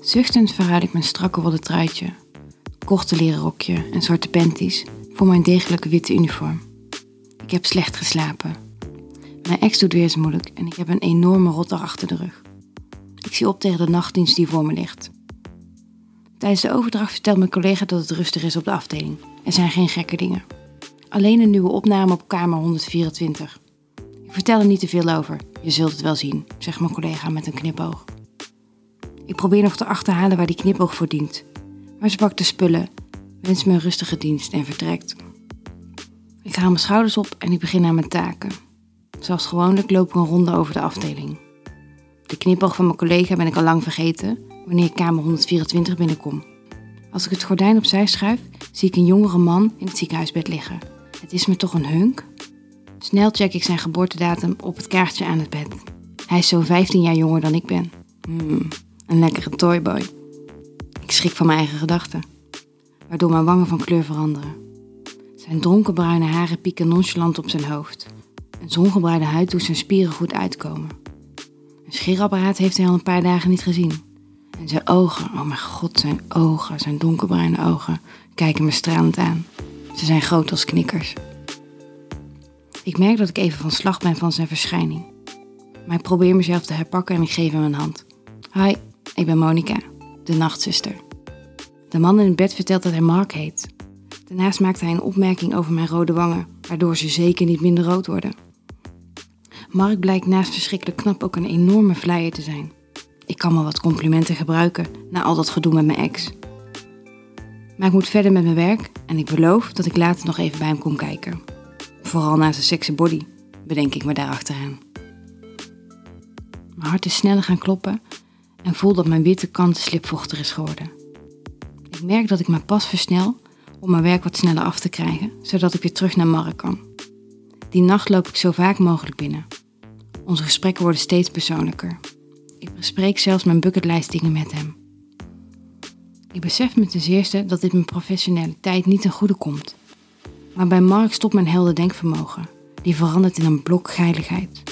Zuchtend verruil ik mijn strakke wollen truitje, korte leren rokje en zwarte panties voor mijn degelijke witte uniform. Ik heb slecht geslapen. Mijn ex doet weer eens moeilijk en ik heb een enorme rotdag achter de rug. Ik zie op tegen de nachtdienst die voor me ligt. Tijdens de overdracht vertelt mijn collega dat het rustig is op de afdeling. Er zijn geen gekke dingen. Alleen een nieuwe opname op kamer 124. Ik vertel er niet te veel over. Je zult het wel zien, zegt mijn collega met een knipoog. Ik probeer nog te achterhalen waar die knipoog voor dient. Maar ze pakt de spullen, wens me een rustige dienst en vertrekt. Ik haal mijn schouders op en ik begin aan mijn taken. Zoals gewoonlijk loop ik een ronde over de afdeling. De knipoog van mijn collega ben ik al lang vergeten wanneer ik kamer 124 binnenkom. Als ik het gordijn opzij schuif, zie ik een jongere man in het ziekenhuisbed liggen. Het is me toch een hunk? Snel check ik zijn geboortedatum op het kaartje aan het bed. Hij is zo'n 15 jaar jonger dan ik ben. Hmm, een lekkere toyboy. Ik schrik van mijn eigen gedachten, waardoor mijn wangen van kleur veranderen. Zijn donkerbruine haren pieken nonchalant op zijn hoofd. Een zongebruide huid doet zijn spieren goed uitkomen. Een scheerapparaat heeft hij al een paar dagen niet gezien. En zijn ogen, oh mijn god, zijn ogen, zijn donkerbruine ogen, kijken me stralend aan. Ze zijn groot als knikkers. Ik merk dat ik even van slag ben van zijn verschijning. Maar ik probeer mezelf te herpakken en ik geef hem een hand. Hi, ik ben Monica, de nachtzuster. De man in het bed vertelt dat hij Mark heet. Daarnaast maakt hij een opmerking over mijn rode wangen, waardoor ze zeker niet minder rood worden. Mark blijkt naast verschrikkelijk knap ook een enorme vleier te zijn. Ik kan wel wat complimenten gebruiken na al dat gedoe met mijn ex. Maar ik moet verder met mijn werk en ik beloof dat ik later nog even bij hem kom kijken. Vooral na zijn sexy body, bedenk ik me daar achteraan. Mijn hart is sneller gaan kloppen en voel dat mijn witte kant slipvochtig is geworden. Ik merk dat ik mijn pas versnel om mijn werk wat sneller af te krijgen, zodat ik weer terug naar Mark kan. Die nacht loop ik zo vaak mogelijk binnen. Onze gesprekken worden steeds persoonlijker. Ik bespreek zelfs mijn bucketlijst dingen met hem. Ik besef me ten zeerste dat dit mijn professionaliteit niet ten goede komt. Maar bij Mark stopt mijn helder denkvermogen. Die verandert in een blok geiligheid.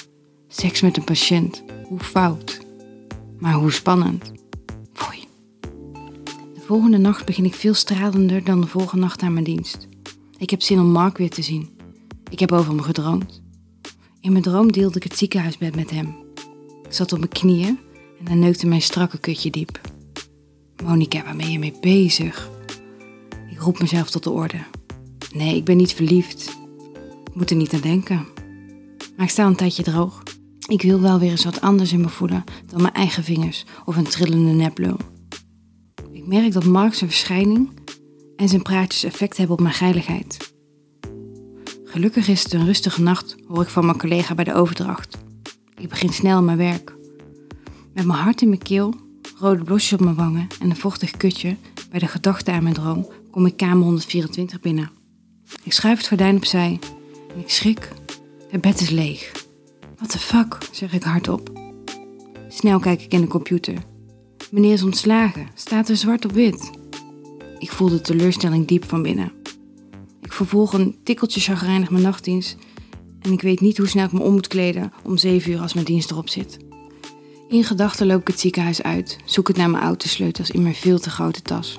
Seks met een patiënt. Hoe fout. Maar hoe spannend. Foei. De volgende nacht begin ik veel stralender dan de vorige nacht aan mijn dienst. Ik heb zin om Mark weer te zien. Ik heb over hem gedroomd. In mijn droom deelde ik het ziekenhuisbed met hem. Ik zat op mijn knieën en hij neukte mijn strakke kutje diep. Monika, waar ben je mee bezig? Ik roep mezelf tot de orde. Nee, ik ben niet verliefd. Ik moet er niet aan denken. Maar ik sta een tijdje droog. Ik wil wel weer eens wat anders in me voelen dan mijn eigen vingers of een trillende neplul. Ik merk dat Mark zijn verschijning en zijn praatjes effect hebben op mijn geiligheid. Gelukkig is het een rustige nacht, hoor ik van mijn collega bij de overdracht. Ik begin snel mijn werk. Met mijn hart in mijn keel, rode blosjes op mijn wangen en een vochtig kutje bij de gedachte aan mijn droom kom ik kamer 124 binnen. Ik schuif het gordijn opzij en ik schrik. Het bed is leeg. What the fuck, zeg ik hardop. Snel kijk ik in de computer. Meneer is ontslagen, staat er zwart op wit. Ik voel de teleurstelling diep van binnen. Ik vervolg een tikkeltje chagrijnig mijn nachtdienst en ik weet niet hoe snel ik me om moet kleden om 7 uur als mijn dienst erop zit. In gedachten loop ik het ziekenhuis uit, zoek het naar mijn autosleutels in mijn veel te grote tas.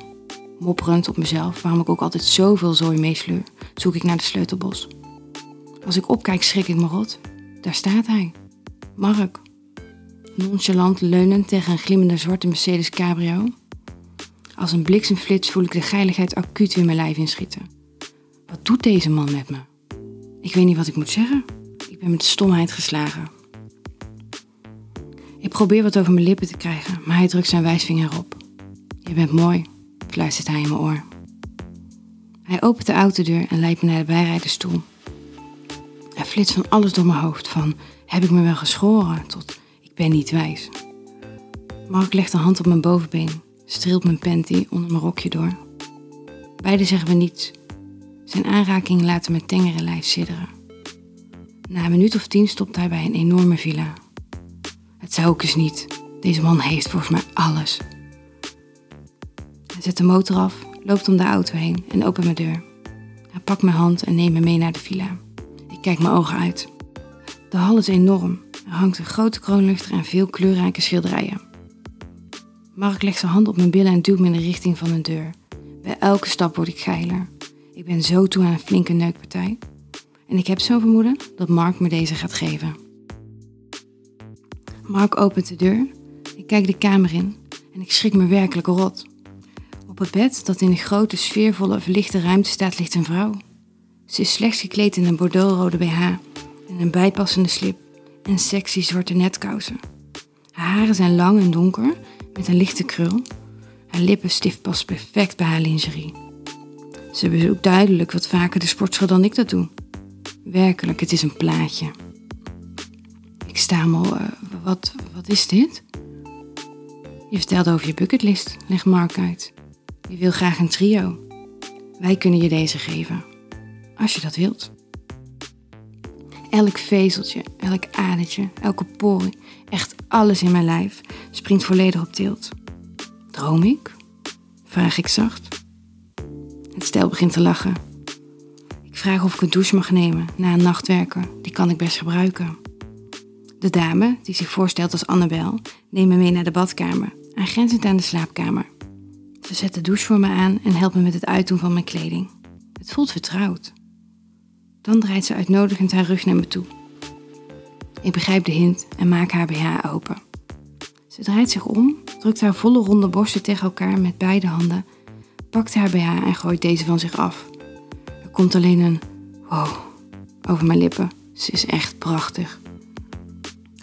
Mopperend op mezelf, waarom ik ook altijd zoveel zooi meesleur, zoek ik naar de sleutelbos. Als ik opkijk, schrik ik me rot. Daar staat hij. Mark. Nonchalant leunend tegen een glimmende zwarte Mercedes Cabrio. Als een bliksemflits voel ik de geiligheid acuut in mijn lijf inschieten. Wat doet deze man met me? Ik weet niet wat ik moet zeggen. Ik ben met stomheid geslagen. Ik probeer wat over mijn lippen te krijgen, maar hij drukt zijn wijsvinger op. Je bent mooi, fluistert hij in mijn oor. Hij opent de autodeur en leidt me naar de bijrijderstoel. Er flitst van alles door mijn hoofd, van heb ik me wel geschoren tot ik ben niet wijs. Mark legt een hand op mijn bovenbeen, streelt mijn panty onder mijn rokje door. Beiden zeggen we niets. Zijn aanraking laten mijn tengere lijf sidderen. Na een minuut of tien stopt hij bij een enorme villa. Het zou ook eens niet. Deze man heeft volgens mij alles. Hij zet de motor af, loopt om de auto heen en opent mijn deur. Hij pakt mijn hand en neemt me mee naar de villa. Kijk mijn ogen uit. De hal is enorm. Er hangt een grote kroonluchter en veel kleurrijke schilderijen. Mark legt zijn hand op mijn billen en duwt me in de richting van de deur. Bij elke stap word ik geiler. Ik ben zo toe aan een flinke neukpartij. En ik heb zo'n vermoeden dat Mark me deze gaat geven. Mark opent de deur. Ik kijk de kamer in en ik schrik me werkelijk rot. Op het bed dat in een grote, sfeervolle, verlichte ruimte staat, ligt een vrouw. Ze is slechts gekleed in een bordeauxrode BH en een bijpassende slip en sexy zwarte netkousen. Haar haren zijn lang en donker, met een lichte krul. Haar lippenstift past perfect bij haar lingerie. Ze bezoekt duidelijk wat vaker de sportschool dan ik dat doe. Werkelijk, het is een plaatje. Ik stamel, uh, wat, wat is dit? Je vertelde over je bucketlist, legt Mark uit. Je wil graag een trio. Wij kunnen je deze geven, als je dat wilt. Elk vezeltje, elk adertje, elke porie, echt alles in mijn lijf springt volledig op tilt. Droom ik? Vraag ik zacht. Het stel begint te lachen. Ik vraag of ik een douche mag nemen na een nachtwerken. Die kan ik best gebruiken. De dame, die zich voorstelt als Annabel, neemt me mee naar de badkamer, aangrenzend aan de slaapkamer. Ze zet de douche voor me aan en helpt me met het uitdoen van mijn kleding. Het voelt vertrouwd. Dan draait ze uitnodigend haar rug naar me toe. Ik begrijp de hint en maak haar BH open. Ze draait zich om, drukt haar volle ronde borsten tegen elkaar met beide handen, pakt haar BH en gooit deze van zich af. Er komt alleen een wow over mijn lippen. Ze is echt prachtig.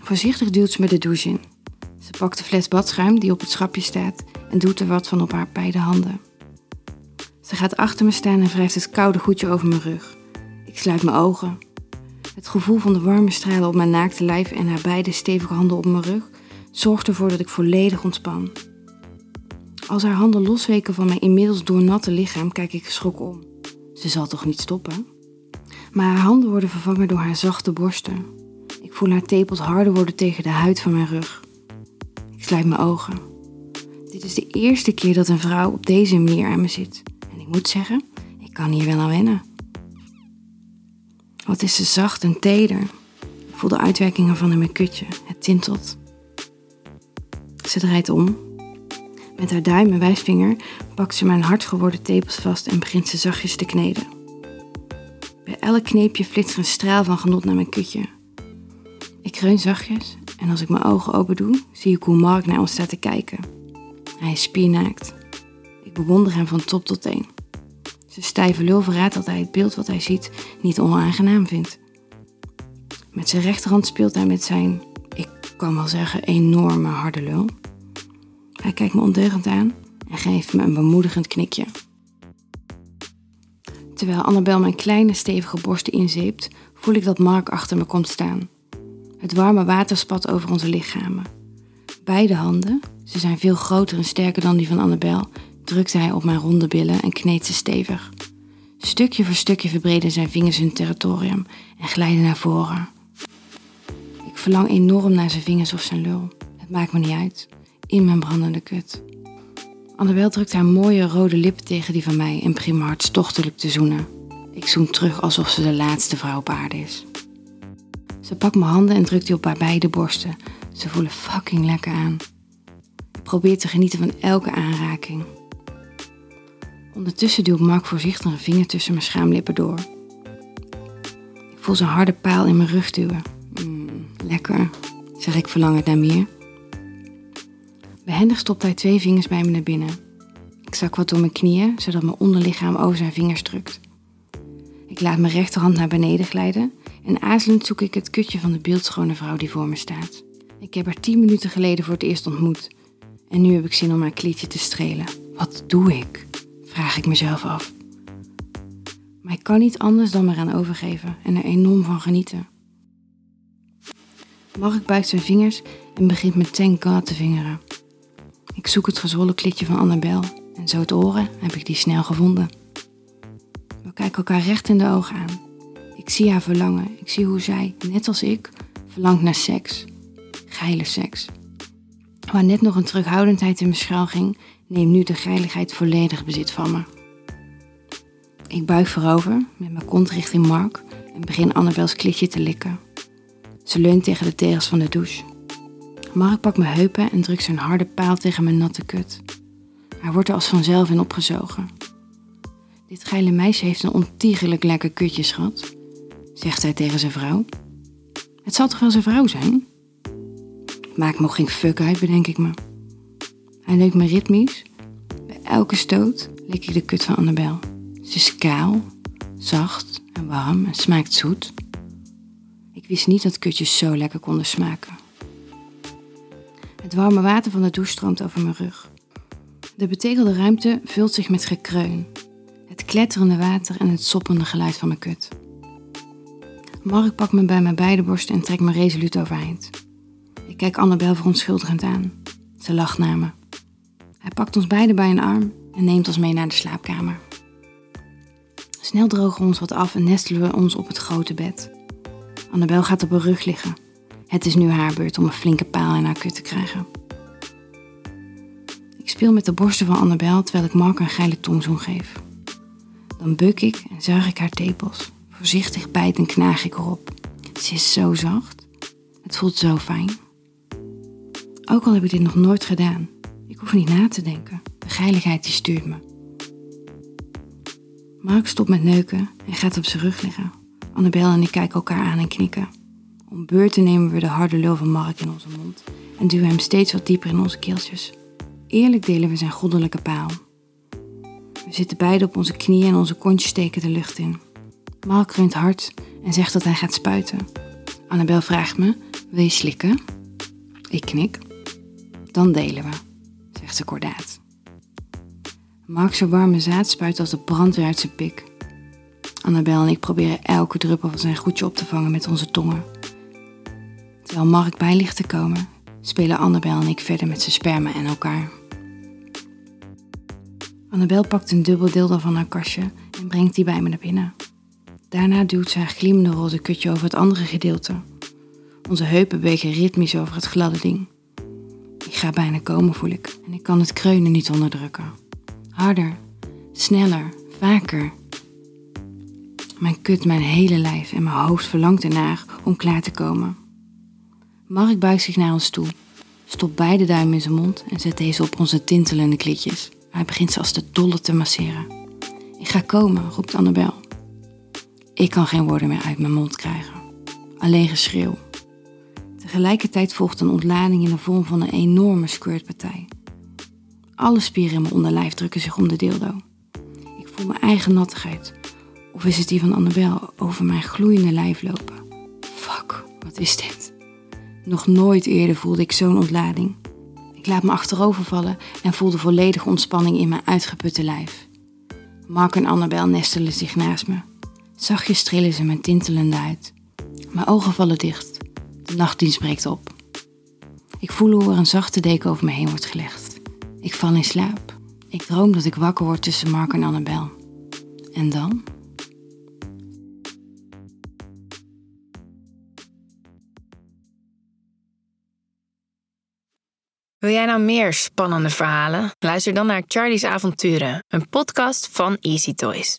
Voorzichtig duwt ze me de douche in. Ze pakt de fles badschuim die op het schapje staat en doet er wat van op haar beide handen. Ze gaat achter me staan en wrijft het koude goedje over mijn rug. Ik sluit mijn ogen. Het gevoel van de warme stralen op mijn naakte lijf en haar beide stevige handen op mijn rug zorgt ervoor dat ik volledig ontspan. Als haar handen losweken van mijn inmiddels doornatte lichaam, kijk ik geschrokken om. Ze zal toch niet stoppen? Maar haar handen worden vervangen door haar zachte borsten. Ik voel haar tepels harder worden tegen de huid van mijn rug. Ik sluit mijn ogen. Dit is de eerste keer dat een vrouw op deze manier aan me zit. En ik moet zeggen, ik kan hier wel aan wennen. Wat is ze zacht en teder. Ik voel de uitwerkingen van mijn kutje. Het tintelt. Ze draait om. Met haar duim en wijsvinger pakt ze mijn hard geworden tepels vast en begint ze zachtjes te kneden. Bij elk kneepje flitst een straal van genot naar mijn kutje. Ik kreun zachtjes en als ik mijn ogen open doe, zie ik hoe Mark naar ons staat te kijken. Hij is spiernaakt. Ik bewonder hem van top tot teen. Zijn stijve lul verraadt dat hij het beeld wat hij ziet niet onaangenaam vindt. Met zijn rechterhand speelt hij met zijn, ik kan wel zeggen, enorme harde lul. Hij kijkt me ondeugend aan en geeft me een bemoedigend knikje. Terwijl Annabel mijn kleine stevige borsten inzeept, voel ik dat Mark achter me komt staan. Het warme water spat over onze lichamen. Beide handen, ze zijn veel groter en sterker dan die van Annabel, drukte hij op mijn ronde billen en kneed ze stevig. Stukje voor stukje verbreden zijn vingers hun territorium en glijden naar voren. Ik verlang enorm naar zijn vingers of zijn lul. Het maakt me niet uit. In mijn brandende kut. Annabel drukt haar mooie rode lippen tegen die van mij en begint me hartstochtelijk te zoenen. Ik zoen terug alsof ze de laatste vrouw op aarde is. Ze pakt mijn handen en drukt die op haar beide borsten. Ze voelen fucking lekker aan. Ik probeer te genieten van elke aanraking. Ondertussen duwt Mark voorzichtig een vinger tussen mijn schaamlippen door. Ik voel zijn harde paal in mijn rug duwen. Mm, lekker, zeg ik verlangend naar meer. Behendig stopt hij twee vingers bij me naar binnen. Ik zak wat door mijn knieën, zodat mijn onderlichaam over zijn vingers drukt. Ik laat mijn rechterhand naar beneden glijden en aarzelend zoek ik het kutje van de beeldschone vrouw die voor me staat. Ik heb haar tien minuten geleden voor het eerst ontmoet. En nu heb ik zin om haar klietje te strelen. Wat doe ik? Vraag ik mezelf af. Maar ik kan niet anders dan me eraan overgeven en er enorm van genieten. Mark buigt zijn vingers en begint met thank God te vingeren. Ik zoek het gezwollen klitje van Annabel en zo het oren heb ik die snel gevonden. We kijken elkaar recht in de ogen aan. Ik zie haar verlangen. Ik zie hoe zij, net als ik, verlangt naar seks. Geile seks. Waar net nog een terughoudendheid in mijn schuil ging, neemt nu de geiligheid volledig bezit van me. Ik buig voorover met mijn kont richting Mark en begin Annabels klitje te likken. Ze leunt tegen de tegels van de douche. Mark pakt mijn heupen en drukt zijn harde paal tegen mijn natte kut. Hij wordt er als vanzelf in opgezogen. Dit geile meisje heeft een ontiegelijk lekker kutje, schat, zegt hij tegen zijn vrouw. Het zal toch wel zijn vrouw zijn? Maakt me geen fuck uit, bedenk ik me. Hij neukt me ritmisch. Bij elke stoot lik ik de kut van Annabel. Ze is kaal, zacht en warm en smaakt zoet. Ik wist niet dat kutjes zo lekker konden smaken. Het warme water van de douche stroomt over mijn rug. De betegelde ruimte vult zich met gekreun. Het kletterende water en het soppende geluid van mijn kut. Mark pakt me bij mijn beide borsten en trekt me resoluut overeind. Kijk Annabel verontschuldigend aan. Ze lacht naar me. Hij pakt ons beiden bij een arm en neemt ons mee naar de slaapkamer. Snel drogen we ons wat af en nestelen we ons op het grote bed. Annabel gaat op haar rug liggen. Het is nu haar beurt om een flinke paal in haar kut te krijgen. Ik speel met de borsten van Annabel terwijl ik Mark een geile tongzoen geef. Dan buk ik en zuig ik haar tepels. Voorzichtig bijt en knaag ik erop. Ze is zo zacht. Het voelt zo fijn. Ook al heb ik dit nog nooit gedaan. Ik hoef niet na te denken. De geiligheid die stuurt me. Mark stopt met neuken en gaat op zijn rug liggen. Annabel en ik kijken elkaar aan en knikken. Om beurten nemen we de harde lul van Mark in onze mond en duwen hem steeds wat dieper in onze keeltjes. Eerlijk delen we zijn goddelijke paal. We zitten beiden op onze knieën en onze kontjes steken de lucht in. Mark runt hard en zegt dat hij gaat spuiten. Annabel vraagt me: Wil je slikken? Ik knik. Dan delen we, zegt ze kordaat. Mark zijn warme zaad spuit als de brandweer uit zijn pik. Annabel en ik proberen elke druppel van zijn goedje op te vangen met onze tongen. Terwijl Mark bij ligt te komen, spelen Annabel en ik verder met zijn sperma en elkaar. Annabel pakt een dubbel deel van haar kastje en brengt die bij me naar binnen. Daarna duwt ze haar glimmende roze kutje over het andere gedeelte. Onze heupen bewegen ritmisch over het gladde ding. Ik ga bijna komen, voel ik, en ik kan het kreunen niet onderdrukken. Harder, sneller, vaker. Mijn kut, mijn hele lijf en mijn hoofd verlangt ernaar om klaar te komen. Mark buigt zich naar ons toe, stopt beide duimen in zijn mond en zet deze op onze tintelende klitjes. Hij begint ze als de dolle te masseren. Ik ga komen, roept Annabel. Ik kan geen woorden meer uit mijn mond krijgen. Alleen geschreeuw. Tegelijkertijd volgt een ontlading in de vorm van een enorme squirtpartij. Alle spieren in mijn onderlijf drukken zich om de dildo. Ik voel mijn eigen nattigheid. Of is het die van Annabel over mijn gloeiende lijf lopen? Fuck, wat is dit? Nog nooit eerder voelde ik zo'n ontlading. Ik laat me achterover vallen en voel de volledige ontspanning in mijn uitgeputte lijf. Mark en Annabel nestelen zich naast me. Zachtjes trillen ze mijn tintelende uit. Mijn ogen vallen dicht. De nachtdienst breekt op. Ik voel hoe er een zachte deken over me heen wordt gelegd. Ik val in slaap. Ik droom dat ik wakker word tussen Mark en Annabel. En dan? Wil jij nou meer spannende verhalen? Luister dan naar Charlie's Avonturen, een podcast van Easy Toys.